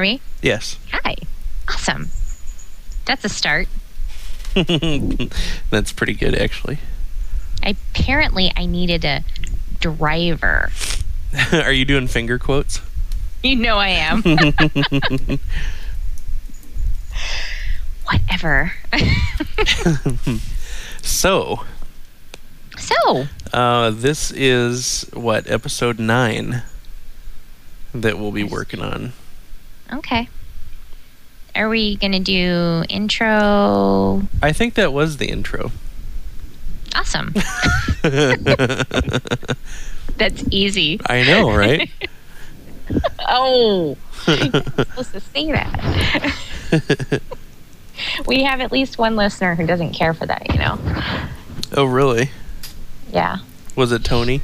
Hear me? Yes. Hi. Awesome. That's a start. That's pretty good, actually. Apparently, I needed a driver. Are you doing finger quotes? You know I am. Whatever. So, so, uh, this is what episode nine that we'll be working on. Okay. Are we going to do intro? I think that was the intro. Awesome. That's easy. I know, right? Oh, you're supposed to say that. we have at least one listener who doesn't care for that, you know? oh, really? Yeah. Was it Tony?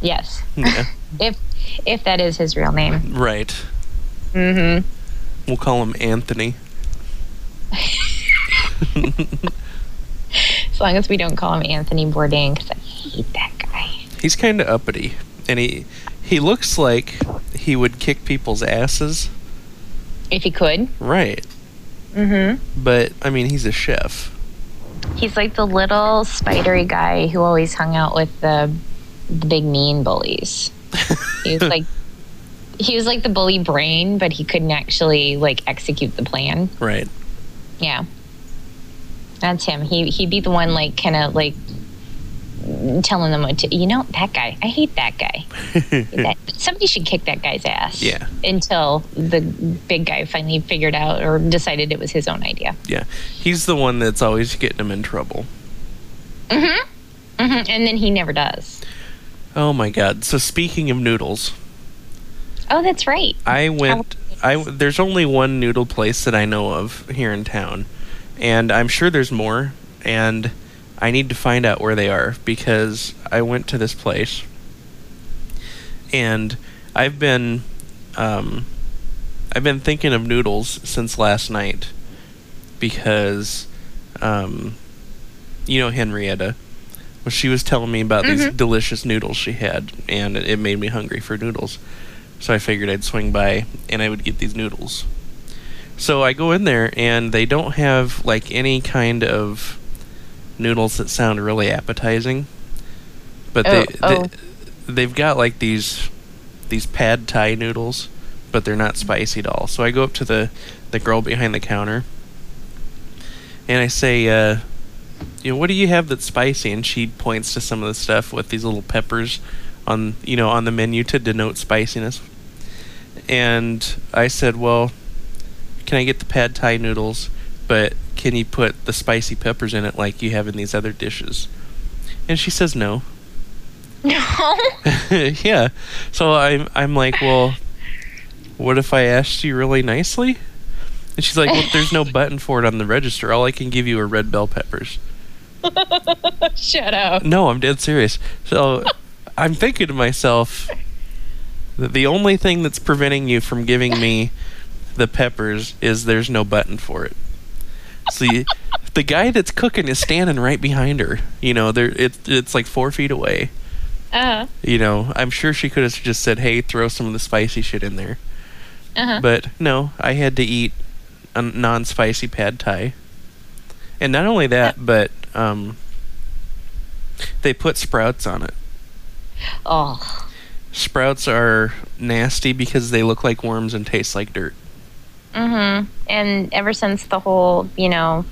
Yes. Yeah. If if that is his real name. right. Mm-hmm. We'll call him Anthony. As long as we don't call him Anthony Bourdain, because I hate that guy. He's kind of uppity, and he he looks like he would kick people's asses. If he could. Right. Mm-hmm. But I mean, he's a chef. He's like the little spidery guy who always hung out with the, the big mean bullies. He was like he was like the bully brain, but he couldn't actually like execute the plan. Right. Yeah. That's him. He he'd be the one like kind of like telling them what to you know, that guy. I hate that guy. that, somebody should kick that guy's ass. Yeah. Until the big guy finally figured out or decided it was his own idea. Yeah. He's the one that's always getting him in trouble. Mm-hmm. Mm-hmm. And then he never does. Oh my god. So speaking of noodles, Oh, that's right. I went I there's only one noodle place that I know of here in town. And I'm sure there's more and I need to find out where they are because I went to this place and I've been um I've been thinking of noodles since last night because um you know Henrietta well, she was telling me about these delicious noodles she had and it made me hungry for noodles. So I figured I'd swing by and I would get these noodles. So I go in there and they don't have like any kind of noodles that sound really appetizing. But they, Oh, they they've got like these these pad thai noodles, but they're not spicy at all. So I go up to the the girl behind the counter and I say, uh, you know, what do you have that's spicy? And she points to some of the stuff with these little peppers on, you know, on the menu to denote spiciness. And I said, well, can I get the pad thai noodles, but can you put the spicy peppers in it like you have in these other dishes? And she says no. No. yeah. So I'm I'm like, well, what if I asked you really nicely? And she's like, well, there's no button for it on the register. All I can give you are red bell peppers. Shut up. No, I'm dead serious. So I'm thinking to myself the only thing that's preventing you from giving me the peppers is there's no button for it. See, the guy that's cooking is standing right behind her. You know, there it's it's like four feet away. Uh-huh. You know, I'm sure she could have just said, "Hey, throw some of the spicy shit in there." Uh-huh. But no, I had to eat a non-spicy pad thai. And not only that, but um, they put sprouts on it. oh. Sprouts are nasty because they look like worms and taste like dirt. Mm-hmm. And ever since the whole, you know,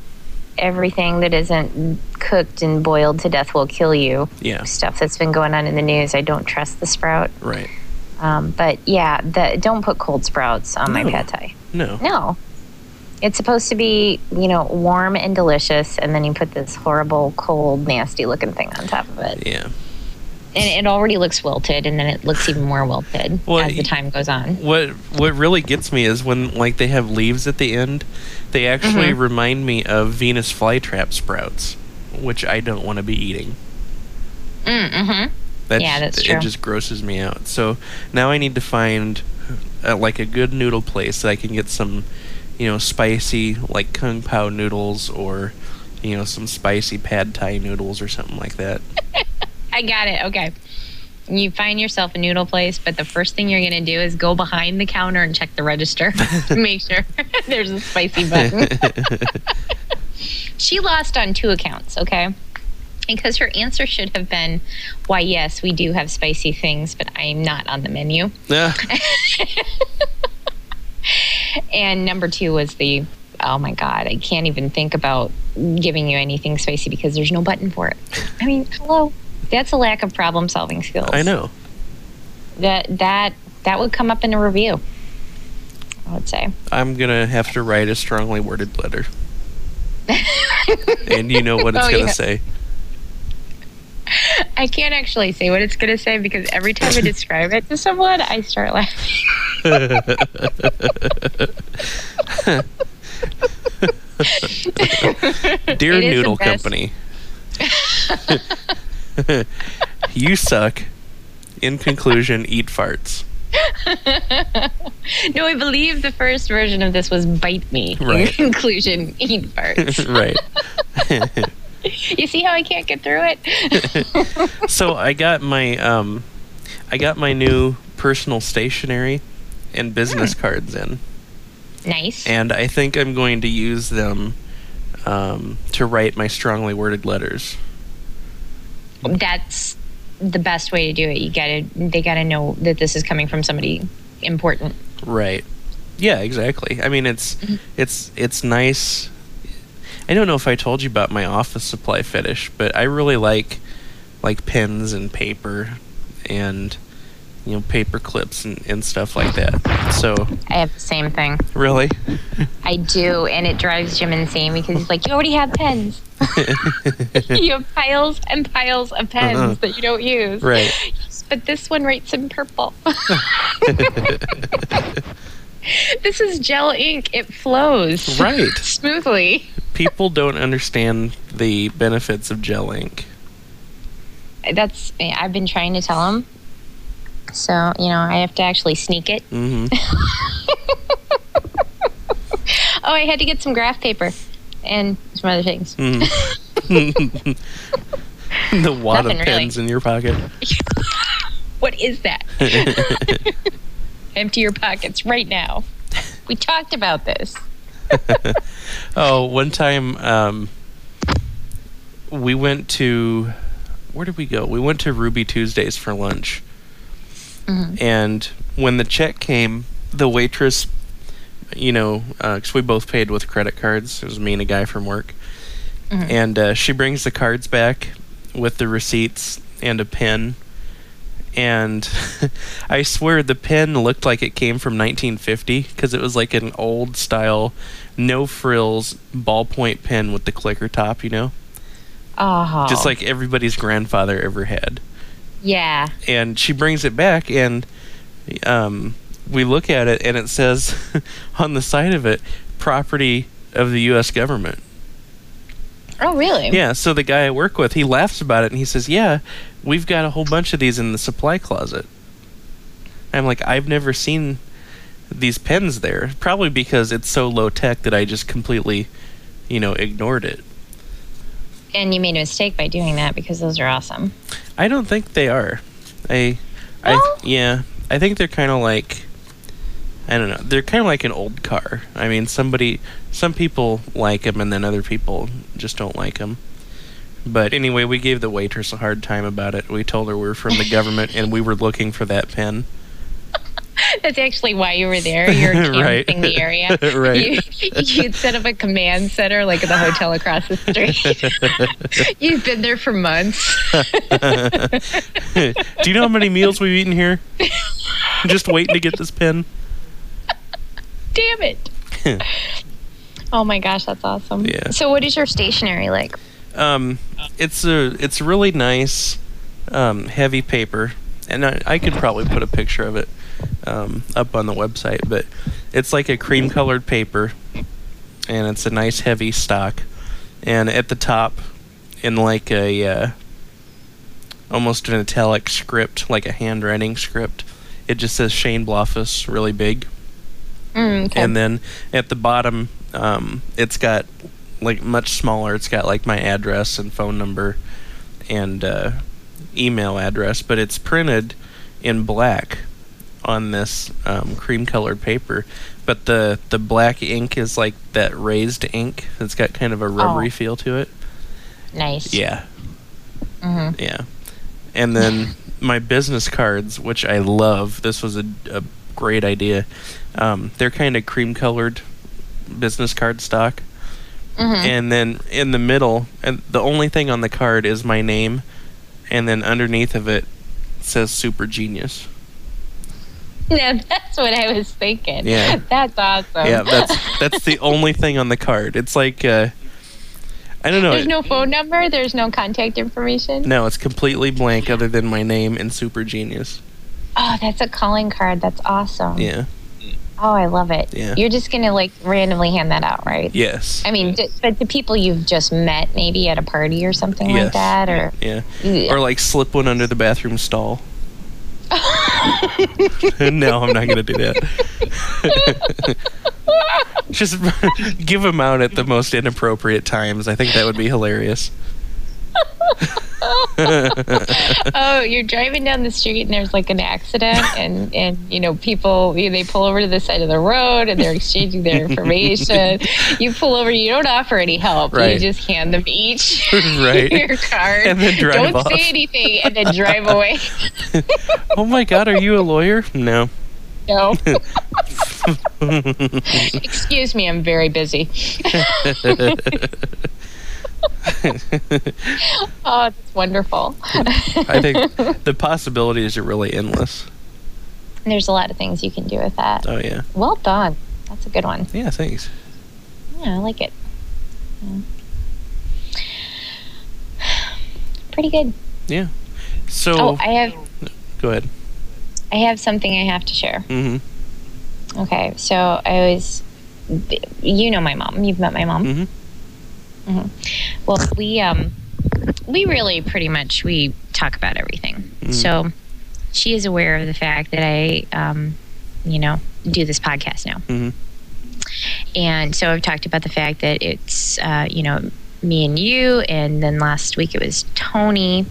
everything that isn't cooked and boiled to death will kill you Yeah, stuff that's been going on in the news, I don't trust the sprout. right. Um, but yeah, the, don't put cold sprouts on my No. pad thai. No. No. It's supposed to be, you know, warm and delicious, and then you put this horrible, cold, nasty looking thing on top of it. Yeah. And it already looks wilted, and then it looks even more wilted Well, as the time goes on. What what really gets me is when like they have leaves at the end, they actually Mm-hmm. remind me of Venus flytrap sprouts, which I don't want to be eating. Mm-hmm. That's, Yeah, that's true. It just grosses me out. So now I need to find uh, like a good noodle place that I can get some, you know, spicy like kung pao noodles or, you know, some spicy pad thai noodles or something like that. I got it. Okay. you find yourself a noodle place, but the first thing you're going to do is go behind the counter and check the register to make sure there's a spicy button. she lost on two accounts, okay? Because her answer should have been, why, yes, we do have spicy things, but I'm not on the menu. Yeah. And number two was the, oh my God, I can't even think about giving you anything spicy because there's no button for it. I mean, hello. That's a lack of problem solving skills. I know. That, that, that would come up in a review, I would say. I'm gonna have to write a strongly worded letter, and you know what it's Oh, gonna yeah. say. I can't actually say what it's going to say because every time I describe it to someone, I start laughing. Dear It is the Noodle. Company, you suck. In conclusion, eat farts. no, I believe the first version of this was bite me. Right. In conclusion, eat farts. right. you see how I can't get through it? so I got my um, I got my new personal stationery and business Hmm. cards in, nice. and I think I'm going to use them um, to write my strongly worded letters. That's the best way to do it. You gotta, they gotta know that this is coming from somebody important. Right. Yeah, exactly. I mean, it's mm-hmm. it's it's nice. I don't know if I told you about my office supply fetish, but I really like like pens and paper and you know paper clips and, and stuff like that. So I have the same thing. really, I do, and it drives Jim insane because he's like, "You already have pens. you have piles and piles of pens Uh-huh. that you don't use." right? But this one writes in purple. this is gel ink. It flows Right. smoothly. People don't understand the benefits of gel ink. That's I've been trying to tell him. So you know, I have to actually sneak it. hmm Oh, I had to get some graph paper and some other things. hmm the wad Nothing of really. pens in your pocket. What is that? Empty your pockets right now. We talked about this. Oh, one time um, we went to where did we go? We went to Ruby Tuesdays for lunch, Mhm. and when the check came, the waitress, you know, because we both paid with credit cards. It was me and a guy from work, Mhm. and uh, she brings the cards back with the receipts and a pen. And I swear the pen looked like it came from 1950 because it was like an old style, no frills ballpoint pen with the clicker top, you know? Oh, Just like everybody's grandfather ever had. Yeah. And she brings it back, and um, we look at it, and it says on the side of it, property of the U.S. government. Oh, really? Yeah, so the guy I work with, he laughs about it and he says, "Yeah, we've got a whole bunch of these in the supply closet." I'm like, "I've never seen these pens there. Probably because it's so low tech that I just completely, you know, ignored it." And you made a mistake by doing that because those are awesome. I don't think they are. I I No? yeah, I think they're kind of like I don't know. They're kind of like an old car. I mean, somebody some people like them and then other people just don't like them. But anyway, we gave the waitress a hard time about it. We told her we were from the government and we were looking for that pen. That's actually why you were there. You're canvassing Right. the area. Right. You, you'd set up a command center like at the hotel across the street. You've been there for months. Do you know how many meals we've eaten here? just waiting to get this pin. Damn it. Oh my gosh, that's awesome. Yeah. So, what is your stationery like? Um, it's a it's really nice, um, heavy paper, and I, I could probably put a picture of it um, up on the website. But it's like a cream colored paper, and it's a nice heavy stock. And at the top, in like a uh, almost an italic script, like a handwriting script, it just says Shane Bloffus really big. Mm, okay. And then at the bottom, um, it's got like much smaller. It's got like my address and phone number, and uh, email address, but it's printed in black on this um, cream colored paper. But the the black ink is like that raised ink. It's got kind of a rubbery Oh. feel to it. Nice. Yeah, hmm yeah. And then my business cards, which I love. This was a, a great idea. Um, they're kind of cream colored business card stock. hmm and then in the middle and the only thing on the card is my name and then underneath of it says super genius Yeah, that's what I was thinking. Yeah. That's awesome. yeah that's that's the only thing on the card it's like uh i don't know There's no phone number. There's no contact information. no it's completely blank other than my name and super genius Oh, that's a calling card. That's awesome. yeah Oh, I love it. Yeah. You're just gonna like randomly hand that out, right? yes I mean, d- but the people you've just met, maybe at a party or something Yes. like that, or yeah or like slip one under the bathroom stall no i'm not gonna do that. Just give them out at the most inappropriate times. I think that would be hilarious oh, you're driving down the street and there's like an accident, and and you know people you know, they pull over to the side of the road and they're exchanging their information. you pull over, you don't offer any help. Right. You just hand them each Right. your card, And then drive don't off. say anything, and then drive away. oh my god, are you a lawyer? No. no, excuse me, I'm very busy. Oh, that's wonderful. I think the possibilities are really endless. There's a lot of things you can do with that. Oh yeah. Well done. That's a good one. Yeah, thanks. Yeah, I like it. Yeah. Pretty good. Yeah. So Oh, I have go ahead. I have something I have to share. Mm-hmm. Okay, so I always, you know my mom. You've met my mom. Mhm. Mhm. Well, we um, we really pretty much we talk about everything. Mm. So she is aware of the fact that I, um, you know, do this podcast now. Mhm. And so I've talked about the fact that it's, uh, you know, me and you, and then last week it was Tony,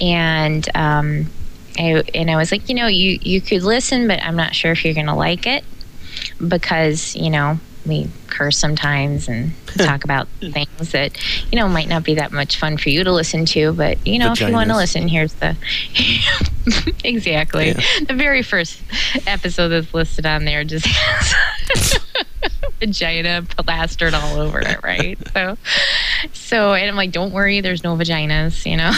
and um, I, and I was like, you know, you you could listen, but I'm not sure if you're gonna like it because you know we curse sometimes and talk about things that you know might not be that much fun for you to listen to but you know if you want to listen here's the exactly. Yeah. the very first episode that's listed on there just has vagina plastered all over it right? So so and i'm like don't worry there's no vaginas you know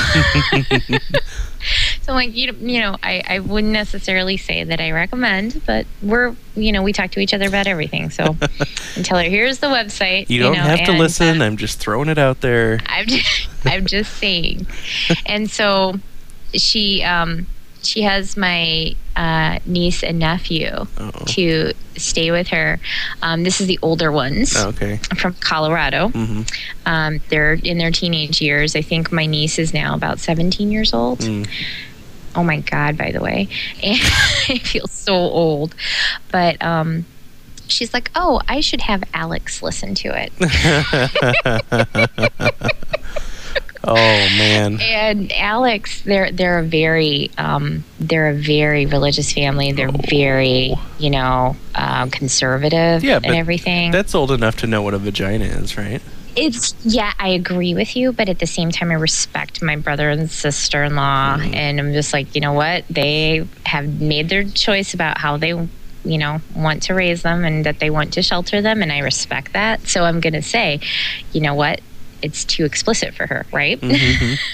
so like you you know I, I wouldn't necessarily say that I recommend, but we're you know we talk to each other about everything. So and tell her here's the website. You don't know, have to listen. uh, I'm just throwing it out there. I'm just, I'm just saying. And so she um she has my uh, niece and nephew Uh-oh. to stay with her. Um, this is the older ones Oh, okay. from Colorado. hmm Um, they're in their teenage years. I think my niece is now about 17 years old. Mm. Oh my God, by the way. And I feel so old. But um, she's like, oh, I should have Alex listen to it. oh man. and Alex, they're they're a very um, they're a very religious family. They're very you know um, conservative Yeah, and everything. That's old enough to know what a vagina is, right? It's yeah, I agree with you, but at the same time, I respect my brother and sister in law, and I'm just like, you know what? They have made their choice about how they, you know, want to raise them, and that they want to shelter them, and I respect that. So I'm gonna say, you know what? It's too explicit for her, right? hmm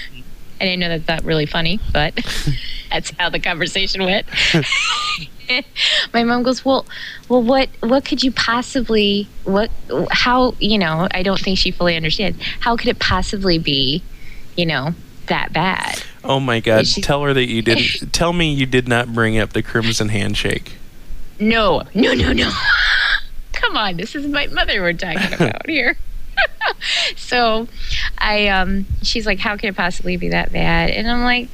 And I know that's not really funny, but that's how the conversation went. My mom goes, "Well, well, what, what could you possibly, what, how, you know? I don't think she fully understands. How could it possibly be, you know, that bad? Oh my God! Tell her that you didn't. tell me you did not bring up the crimson handshake. No, no, no, no. Come on, this is my mother we're talking about here. so, I, um, she's like, "How could it possibly be that bad?" And I'm like,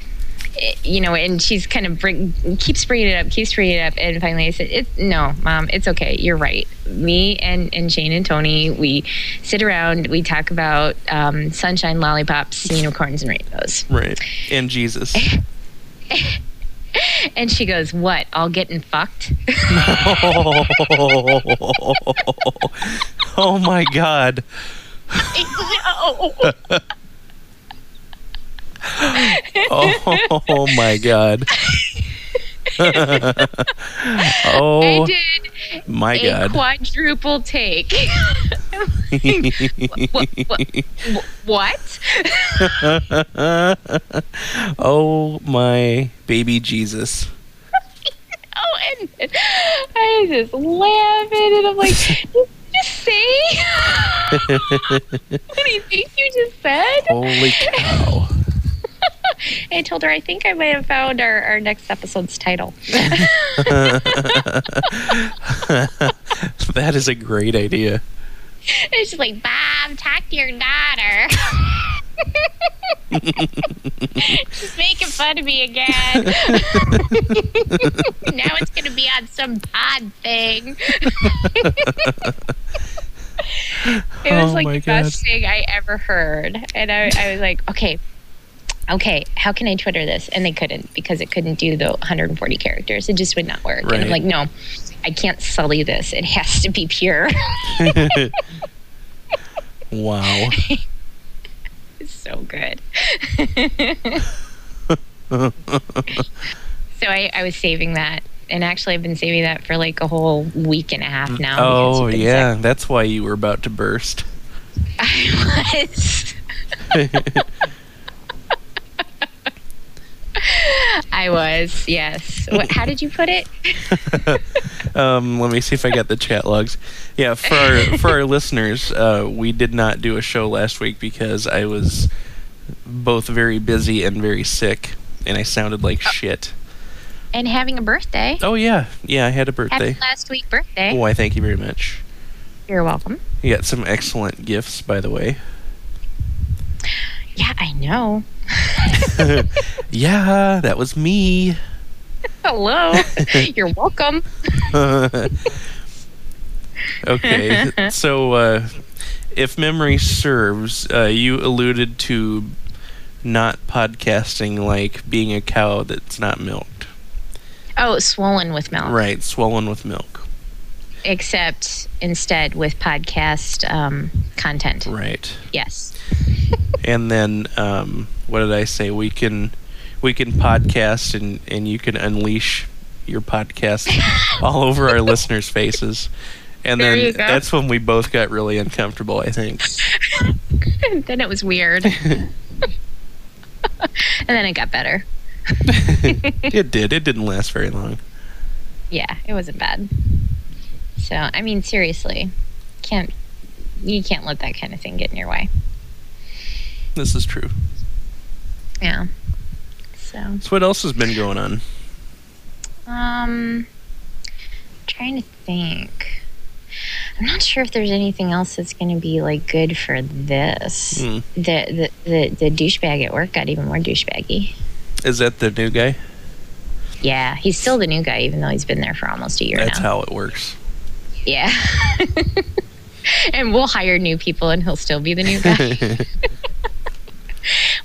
you know, and she's kind of bring keeps bringing it up, keeps bringing it up, and finally I said, it, "No, mom, it's okay. You're right. Me and and Shane and Tony, we sit around, we talk about um, sunshine, lollipops, unicorns, and rainbows." Right. And Jesus. And she goes, "What? All getting fucked?" oh my god. no. Oh my god. Oh I oh did my a god. quadruple take. what? what? oh my baby Jesus. Oh, and I was just laughing, and I'm like, "Did you just say? what do you think you just said?" Holy cow. I told her I think I might have found our, our next episode's title. that is a great idea. It's like, Bob, talk to your daughter. She's making fun of me again. now it's going to be on some pod thing. it was Oh like the best thing I ever heard. And I, I was like, okay, okay, how can I Twitter this? And they couldn't because it couldn't do the 140 characters. It just would not work. And I'm like, no, I can't sully this. It has to be pure. wow. It's so good. so I, I was saving that. And actually, I've been saving that for like a whole week and a half now. Oh yeah, sick. that's why you were about to burst. I was. I was, yes. What, how did you put it? um, let me see if I got the chat logs. Yeah, for our, for our listeners, uh, we did not do a show last week because I was both very busy and very sick, and I sounded like shit. And having a birthday. Oh yeah, yeah, I had a birthday. Happy last week birthday. Oh, I thank you very much. You're welcome. You got some excellent gifts, by the way. Yeah, I know. yeah, that was me. Hello. You're welcome. okay, so uh, if memory serves, uh, you alluded to not podcasting like being a cow that's not milked. Oh, swollen with milk. Right, swollen with milk. Except instead with podcast um, content. Right. Yes. And then um, what did I say? We can we can podcast and, and you can unleash your podcast all over our listeners' faces. And There then that's when we both got really uncomfortable, I think. then it was weird. and then it got better. it did. It didn't last very long. Yeah, it wasn't bad. So, I mean, seriously, can't you can't let that kind of thing get in your way. This is true. Yeah. So, So what else has been going on? um, trying to think. I'm not sure if there's anything else that's going to be like good for this. Hmm. The, the the the douchebag at work got even more douchebaggy. Is that the new guy? Yeah, he's still the new guy, even though he's been there for almost a year now. That's now. how it works. Yeah. and we'll hire new people and he'll still be the new guy.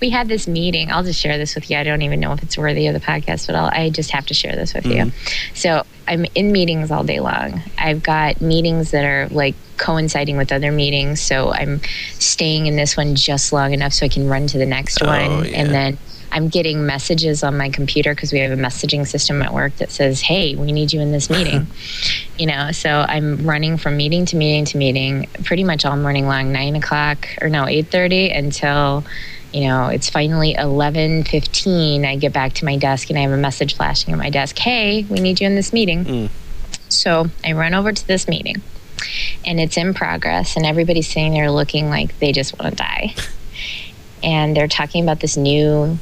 we had this meeting. I'll just share this with you. I don't even know if it's worthy of the podcast, but I'll, I just have to share this with you. Mm-hmm. So I'm in meetings all day long. I've got meetings that are like coinciding with other meetings. So I'm staying in this one just long enough so I can run to the next Oh, one. yeah. And then I'm getting messages on my computer because we have a messaging system at work that says, "Hey, we need you in this meeting." you know, so I'm running from meeting to meeting to meeting, pretty much all morning long, nine o'clock or no, eight thirty until, you know, it's finally eleven fifteen. I get back to my desk and I have a message flashing on my desk. Hey, we need you in this meeting. Mm. So I run over to this meeting, and it's in progress, and everybody's sitting there looking like they just want to die. and they're talking about this new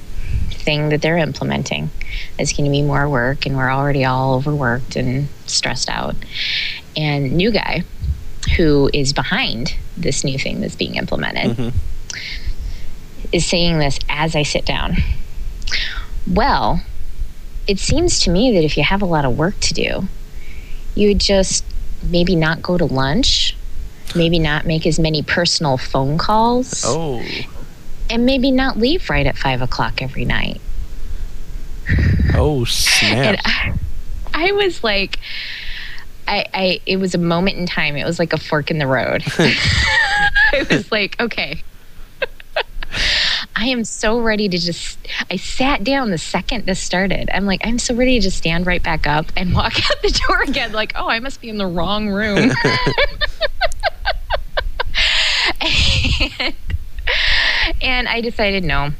thing that they're implementing. It's going to be more work, and we're already all overworked and stressed out. And new guy, who is behind this new thing that's being implemented, Mhm. Is saying this as I sit down. Well, it seems to me that if you have a lot of work to do, you would just maybe not go to lunch, maybe not make as many personal phone calls, Oh, and maybe not leave right at five o'clock every night. oh snap! And I, I was like, I, I, it was a moment in time. It was like a fork in the road. I was like, okay. I am so ready to just. I sat down the second this started. I'm like, I'm so ready to just stand right back up and walk out the door again. Like, oh, I must be in the wrong room. and, and I decided no.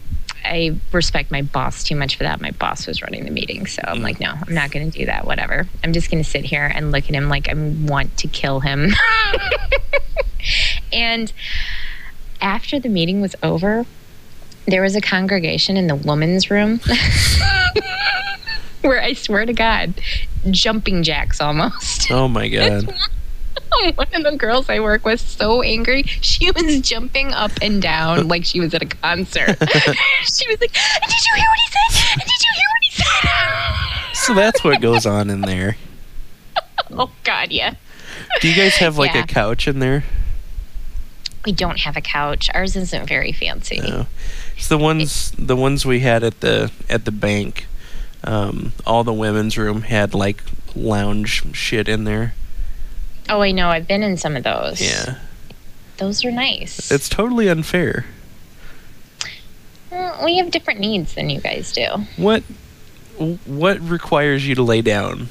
I respect my boss too much for that. My boss was running the meeting, so I'm like, no, I'm not going to do that. Whatever. I'm just going to sit here and look at him like I want to kill him. and after the meeting was over, there was a congregation in the women's room where I swear to God, jumping jacks almost. oh my god! One of the girls I work with so angry. She was jumping up and down like she was at a concert. she was like, "Did you hear what he said? And did you hear what he said?" So that's what goes on in there. oh God, yeah. Do you guys have like Yeah. a couch in there? We don't have a couch. Ours isn't very fancy. No. It's the ones the ones we had at the at the bank. Um, all the women's room had like lounge shit in there. Oh, I know. I've been in some of those. Yeah, Those are nice. it's totally unfair. Mm, we have different needs than you guys do. What what requires you to lay down?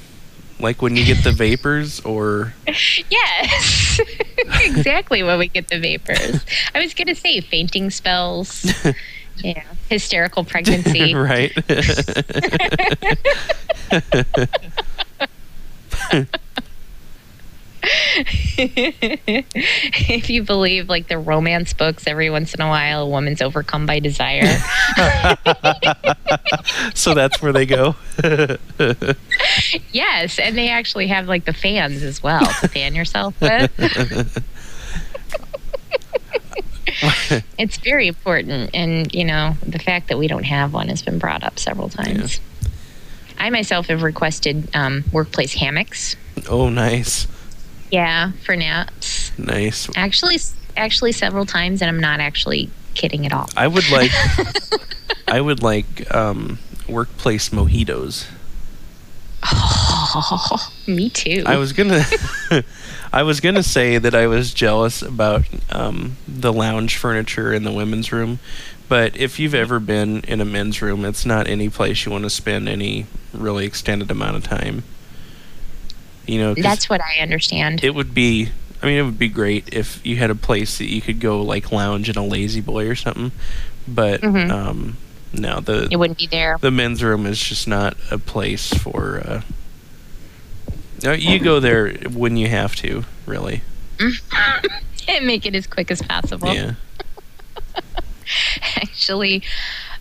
Like when you get the vapors, or Yes, exactly when we get the vapors. I was going to say fainting spells, yeah, hysterical pregnancy. right? If you believe like the romance books, every once in a while a woman's overcome by desire. so that's where they go. yes, and they actually have like the fans as well to fan yourself with. it's very important, and you know the fact that we don't have one has been brought up several times. I myself have requested um, workplace hammocks. oh, nice, Yeah, for naps. nice. Actually, actually several times, and I'm not actually kidding at all. I would like, I would like um, workplace mojitos. Oh, me too. I was gonna, I was gonna say that I was jealous about um, the lounge furniture in the women's room, but if you've ever been in a men's room, it's not any place you want to spend any really extended amount of time. You know, That's what I understand. it would be. I mean, it would be great if you had a place that you could go like lounge in a La-Z-Boy or something, but Mhm. um, no, the it wouldn't be there. the men's room is just not a place for. Uh, no, you go there when you have to, really. and make it as quick as possible. Yeah. Actually,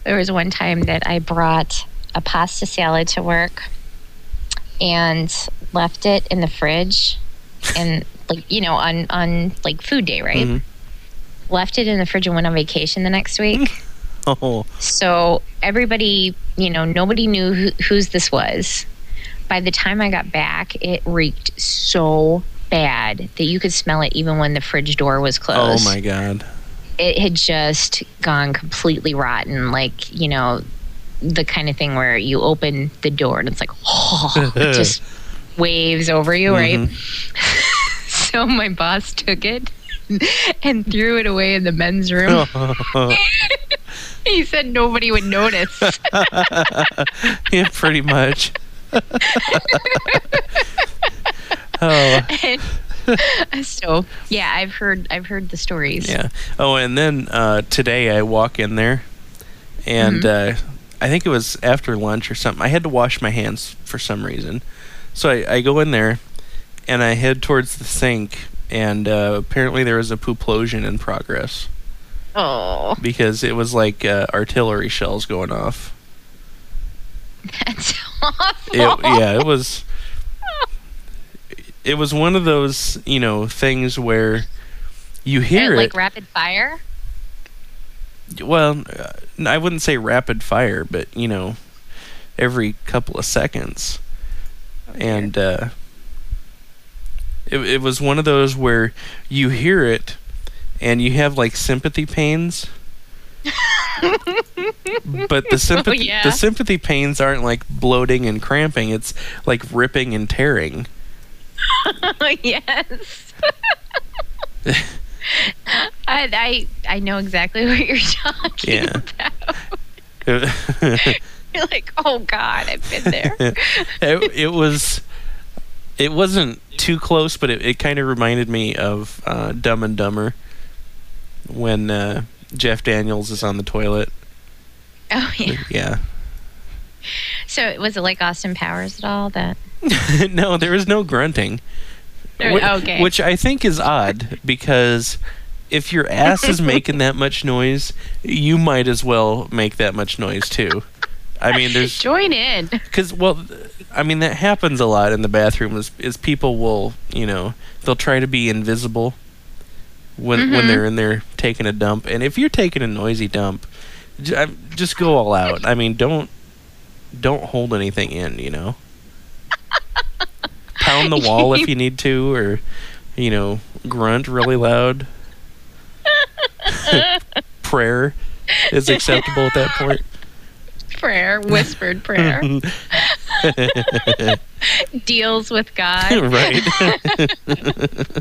there was one time that I brought a pasta salad to work and left it in the fridge and like you know on on like food day, right? Mhm. Left it in the fridge and went on vacation the next week. Oh, So everybody, you know, nobody knew who, whose this was. By the time I got back, it reeked so bad that you could smell it even when the fridge door was closed. oh my God. It had just gone completely rotten. Like, you know, the kind of thing where you open the door and it's like, oh, it just waves over you, right? Mhm. So my boss took it and threw it away in the men's room. he said nobody would notice. yeah, pretty much. oh, so yeah, I've heard I've heard the stories. yeah. Oh, and then uh, today I walk in there, and uh, I think it was after lunch or something. I had to wash my hands for some reason, so I, I go in there, and I head towards the sink, and uh, apparently there was a pooplosion in progress Oh, because it was like uh, artillery shells going off. that's awful. It, yeah, it was. It was one of those, you know, things where you hear it, like it. rapid fire. Well, uh, I wouldn't say rapid fire, but you know, every couple of seconds, and uh, it it was one of those where you hear it, and you have like sympathy pains. but the sympathy yeah. the sympathy pains aren't like bloating and cramping. It's like ripping and tearing. yes. I, I I know exactly what you're talking Yeah. about. You're like, oh God, I've been there. it, it was it wasn't too close but it, it kind of reminded me of uh, dumb and dumber when uh, jeff daniels is on the toilet oh yeah. yeah So was it like Austin Powers at all? That no there was no grunting There- okay. which i think is odd because if your ass is making that much noise you might as well make that much noise too. I mean there's join in. because well i mean that happens a lot in the bathroom is, is people will you know they'll try to be invisible when when Mhm. they're in there taking a dump. And if you're taking a noisy dump just go all out. I mean don't don't hold anything in you know? Pound the wall if you need to or you know grunt really loud prayer is acceptable at that point Prayer, whispered prayer, deals with God. right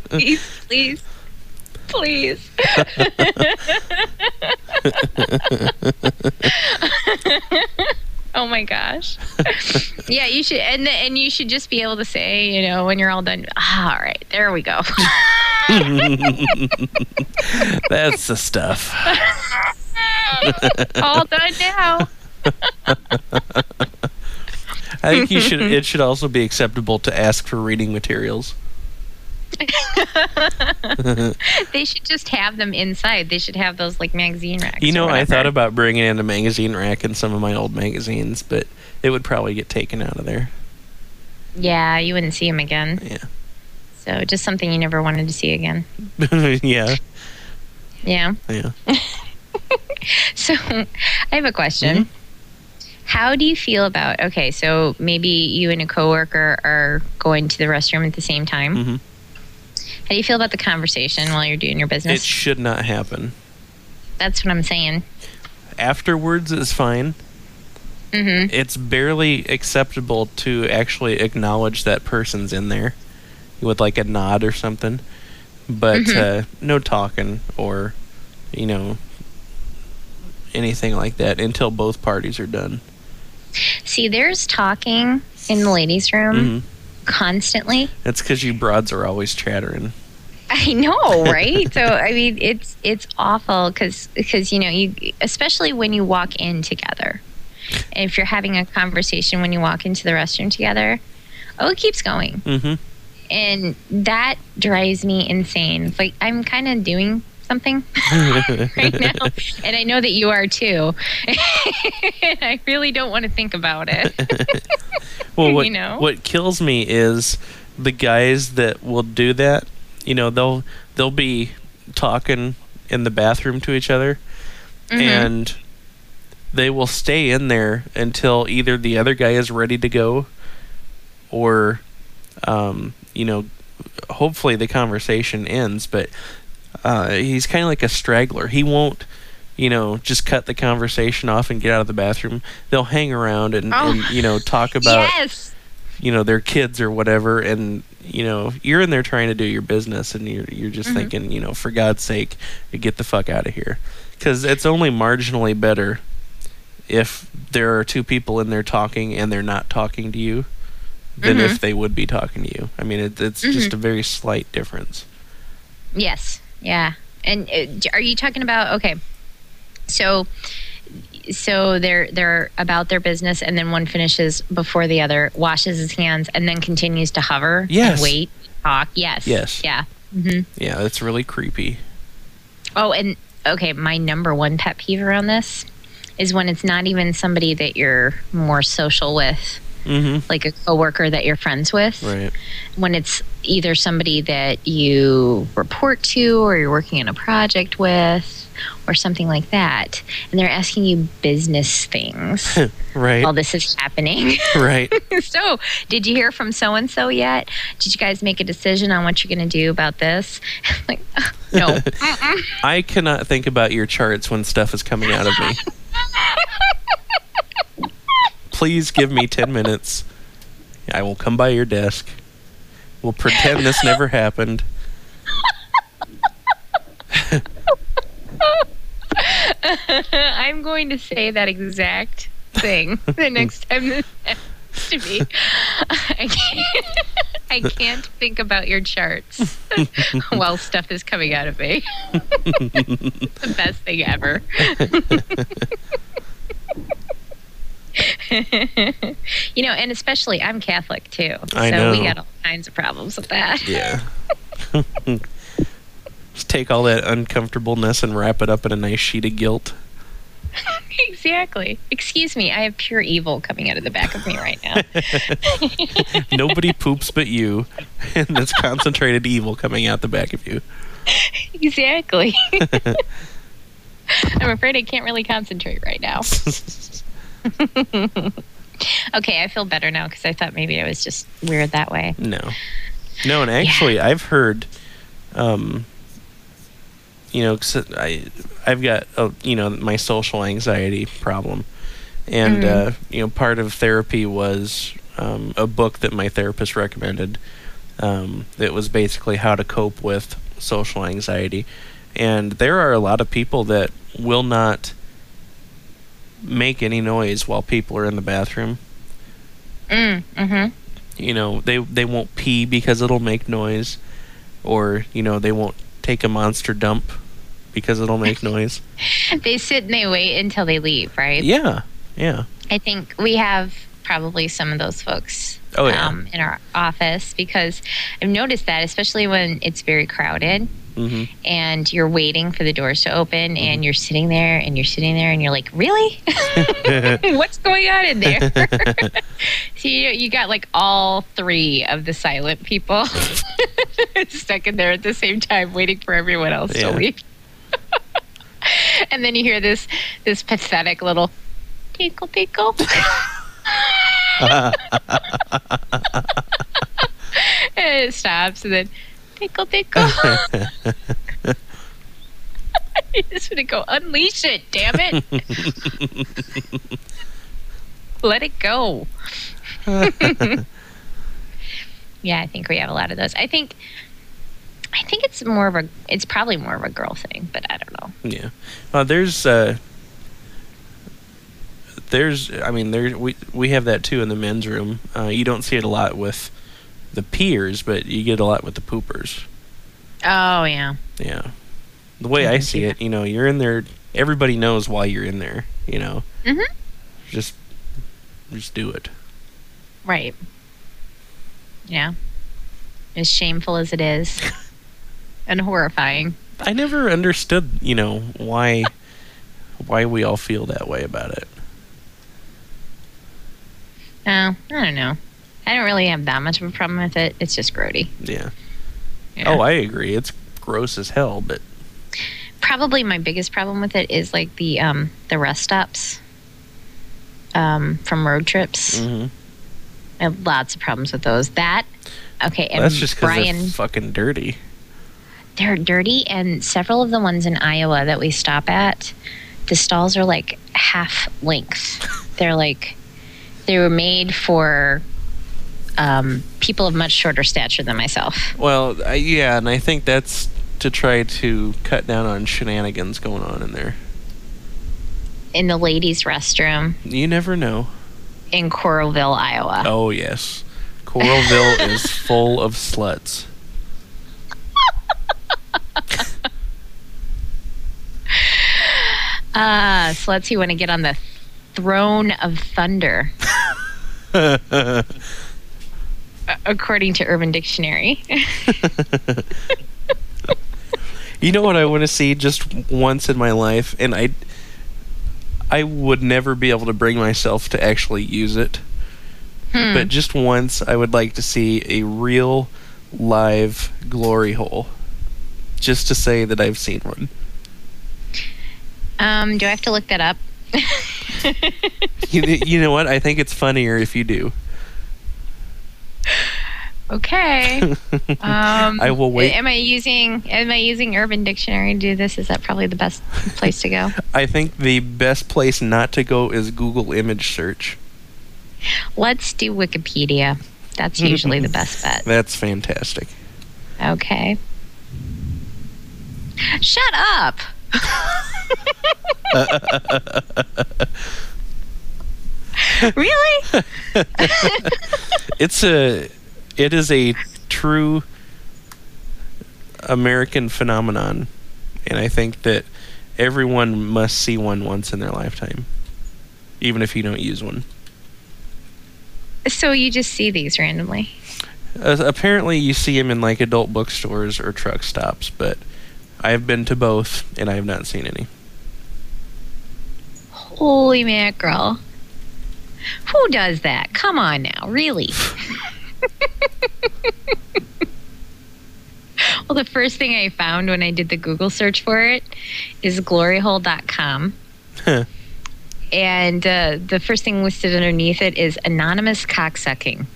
please, please, please. Oh my gosh. Yeah, you should, and the, and you should just be able to say, you know, when you're all done. Ah, all right, there we go. That's the stuff. all done now. I think you should. It should also be acceptable to ask for reading materials. They should just have them inside. They should have those like magazine racks. You know, I thought about bringing in a magazine rack in some of my old magazines, but it would probably get taken out of there. Yeah, you wouldn't see them again. Yeah. So just something you never wanted to see again. yeah, Yeah. yeah. So I have a question. How do you feel about okay, so maybe you and a coworker are going to the restroom at the same time. hmm How do you feel about the conversation while you're doing your business? It should not happen. That's what I'm saying. Afterwards is fine. Mm-hmm. It's barely acceptable to actually acknowledge that person's in there with like a nod or something, but Mhm. uh, no talking or you know anything like that until both parties are done. See, there's talking in the ladies' room hmm constantly. That's because you broads are always chattering. I know, right? so I mean, it's it's awful because because you know you especially when you walk in together. If you're having a conversation when you walk into the restroom together, oh, it keeps going, hmm and that drives me insane. It's like I'm kind of doing something right now, and I know that you are too. I really don't want to think about it. well, what You know? what kills me is the guys that will do that. You know, they'll they'll be talking in the bathroom to each other, Mhm. and they will stay in there until either the other guy is ready to go, or, um, you know, hopefully the conversation ends. But uh, he's kind of like a straggler. He won't. You know, just cut the conversation off and get out of the bathroom. They'll hang around and, Oh. and you know talk about yes. you know their kids or whatever and you know you're in there trying to do your business and you're you're just Mhm. thinking you know for God's sake get the fuck out of here cuz it's only marginally better if there are two people in there talking and they're not talking to you than Mhm. if they would be talking to you i mean it, it's just a very slight difference Yes. Yeah. And uh, are you talking about okay? So so they're they're about their business and then one finishes before the other, washes his hands and then continues to hover Yes. and wait, talk. Yes. Yes. Yeah. Mm-hmm. yeah it's really creepy Oh, and okay, my number one pet peeve around this is when it's not even somebody that you're more social with, mhm like a coworker that you're friends with. right when it's either somebody that you report to or you're working on a project with or something like that, and they're asking you business things right. while this is happening. right. so, did you hear from so and so yet? Did you guys make a decision on what you're going to do about this? like, no. I cannot think about your charts when stuff is coming out of me. Please give me 10 minutes. I will come by your desk. We'll pretend this never happened. I'm going to say that exact thing the next time this happens to me. I can't, I can't think about your charts while stuff is coming out of me. the best thing ever. you know, and especially I'm Catholic too. I so we know. got all kinds of problems with that. Yeah. Just take all that uncomfortableness and wrap it up in a nice sheet of guilt. exactly. Excuse me, I have pure evil coming out of the back of me right now. Nobody poops but you, and that's concentrated evil coming out the back of you. exactly. I'm afraid I can't really concentrate right now. Okay, I feel better now because I thought maybe I was just weird that way. No, no, and actually, I've heard, um, you know, 'cause I I've got uh, you know my social anxiety problem, and Mm. uh, you know part of therapy was um, a book that my therapist recommended. Um, that was basically how to cope with social anxiety, and there are a lot of people that will not make any noise while people are in the bathroom Mm, mm-hmm. you know they they won't pee because it'll make noise or you know they won't take a monster dump because it'll make noise They sit and they wait until they leave, right? yeah yeah I think we have probably some of those folks Oh, yeah. um, in our office because I've noticed that, especially when it's very crowded hmm and you're waiting for the doors to open and you're sitting there and you're sitting there and you're like, really? What's going on in there? so you, you got like all three of the silent people stuck in there at the same time, waiting for everyone else Yeah. to leave. and then you hear this this pathetic little tinkle tinkle. and it stops and then tinkle tinkle. you just want to go unleash it, damn it. Let it go. yeah, I think we have a lot of those. I think I think it's more of a it's probably more of a girl thing, but I don't know. yeah uh, there's uh there's i mean there we we have that too in the men's room uh, you don't see it a lot with the peers but you get a lot with the poopers Oh yeah. yeah the way I i see it you know you're in there everybody knows why you're in there you know Mhm. just just do it Right. Yeah. As shameful as it is. and horrifying. I never understood, you know, why why we all feel that way about it. Oh, I don't know. I don't really have that much of a problem with it. It's just grody. Yeah. Yeah. Oh, I agree. It's gross as hell, but probably my biggest problem with it is like the um the rest stops um from road trips. Mm-hmm. I have lots of problems with those. That okay, and that's just because they're fucking dirty. they're dirty, and several of the ones in Iowa that we stop at, the stalls are like half length. they're like they were made for um, people of much shorter stature than myself. Well, I, yeah, and I think that's to try to cut down on shenanigans going on in there. In the ladies' restroom You never know. in Coralville, Iowa. Oh yes, Coralville is full of sluts. Ah, so let's see when I get on the throne of thunder, according to Urban Dictionary. You know what I want to see just once in my life, and I, I would never be able to bring myself to actually use it. Hmm. But just once, I would like to see a real, live glory hole, just to say that I've seen one. Um, do I have to look that up? You, you know what? I think it's funnier if you do. Okay. Um, I will wait. Am I using Am I using Urban Dictionary to do this? Is that probably the best place to go? I think the best place not to go is Google image search. Let's do Wikipedia. That's usually the best bet. That's fantastic. Okay. Shut up. really? It's a it is a true American phenomenon and I think that everyone must see one once in their lifetime even if you don't use one. So you just see these randomly? Uh, apparently you see them in like adult bookstores or truck stops, but I have been to both and I have not seen any. Holy mackerel. Who does that? Come on now, really? well, the first thing I found when I did the Google search for it is gloryhole.com. and uh, the first thing listed underneath it is anonymous cocksucking.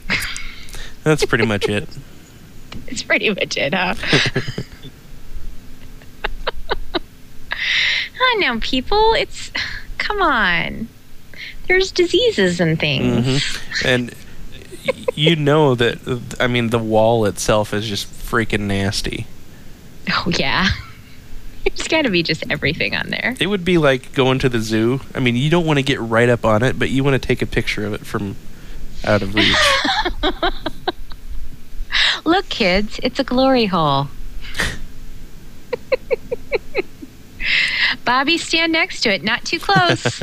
That's pretty much it. It's pretty much it, huh? oh, now, people, it's. Come on. There's diseases and things. hmm And you know that I mean the wall itself is just freaking nasty. Oh, yeah. It's got to be just everything on there. It would be like going to the zoo. I mean, you don't want to get right up on it, but you want to take a picture of it from out of reach. Look, kids, it's a glory hole. Bobby, stand next to it, not too close.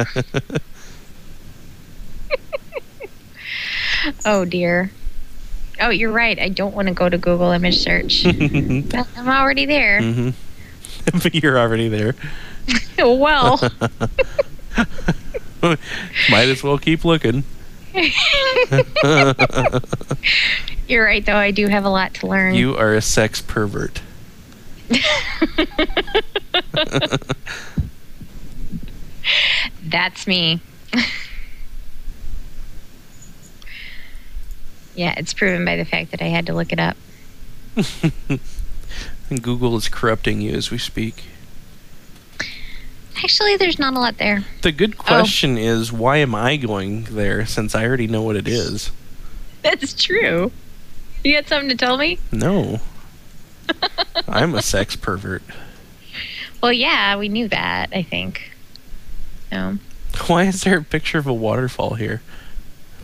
Oh, dear. Oh, you're right. I don't want to go to Google image search. I'm already there. hmm but you're already there. well, Might as well keep looking. you're right, though. I do have a lot to learn. You are a sex pervert. That's me. Yeah, it's proven by the fact that I had to look it up. And Google is corrupting you as we speak. Actually, there's not a lot there. The good oh. question is why am I going there since I already know what it is? That's true. You got something to tell me? No. I'm a sex pervert. Well, yeah, we knew that, I think. No. Why is there a picture of a waterfall here?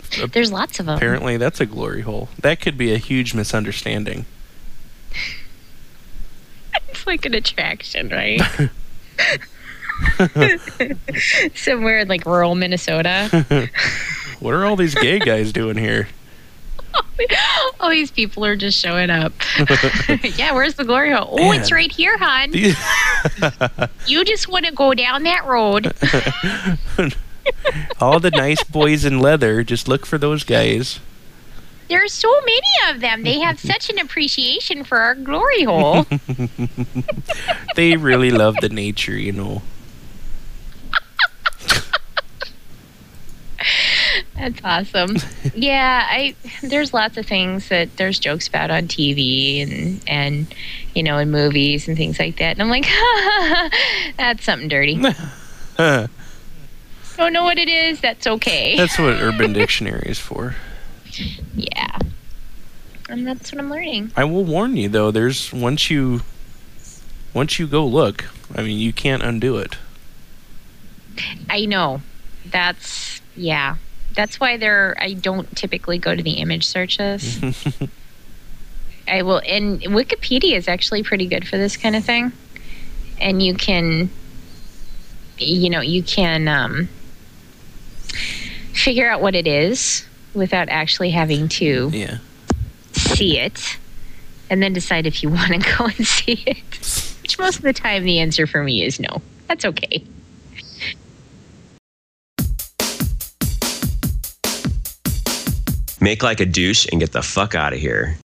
There's lots of them. Apparently, that's a glory hole. That could be a huge misunderstanding. It's like an attraction, right? Somewhere in like rural Minnesota. What are all these gay guys doing here? All these people are just showing up. yeah, where's the glory hole? Oh, it's right here, hon. You just want to go down that road. All the nice boys in leather, just look for those guys. There's so many of them. They have such an appreciation for our glory hole. They really love the nature, you know. That's awesome. Yeah, I there's lots of things that there's jokes about on TV and and you know in movies and things like that. And I'm like, that's something dirty. Don't know what it is. That's okay. That's what Urban Dictionary is for. yeah. And that's what I'm learning. I will warn you though, there's once you once you go look, I mean you can't undo it. I know. That's yeah. That's why there I don't typically go to the image searches. I will and Wikipedia is actually pretty good for this kind of thing. And you can you know, you can um figure out what it is without actually having to yeah. see it and then decide if you want to go and see it. Which most of the time the answer for me is no. That's okay. Make like a douche and get the fuck out of here.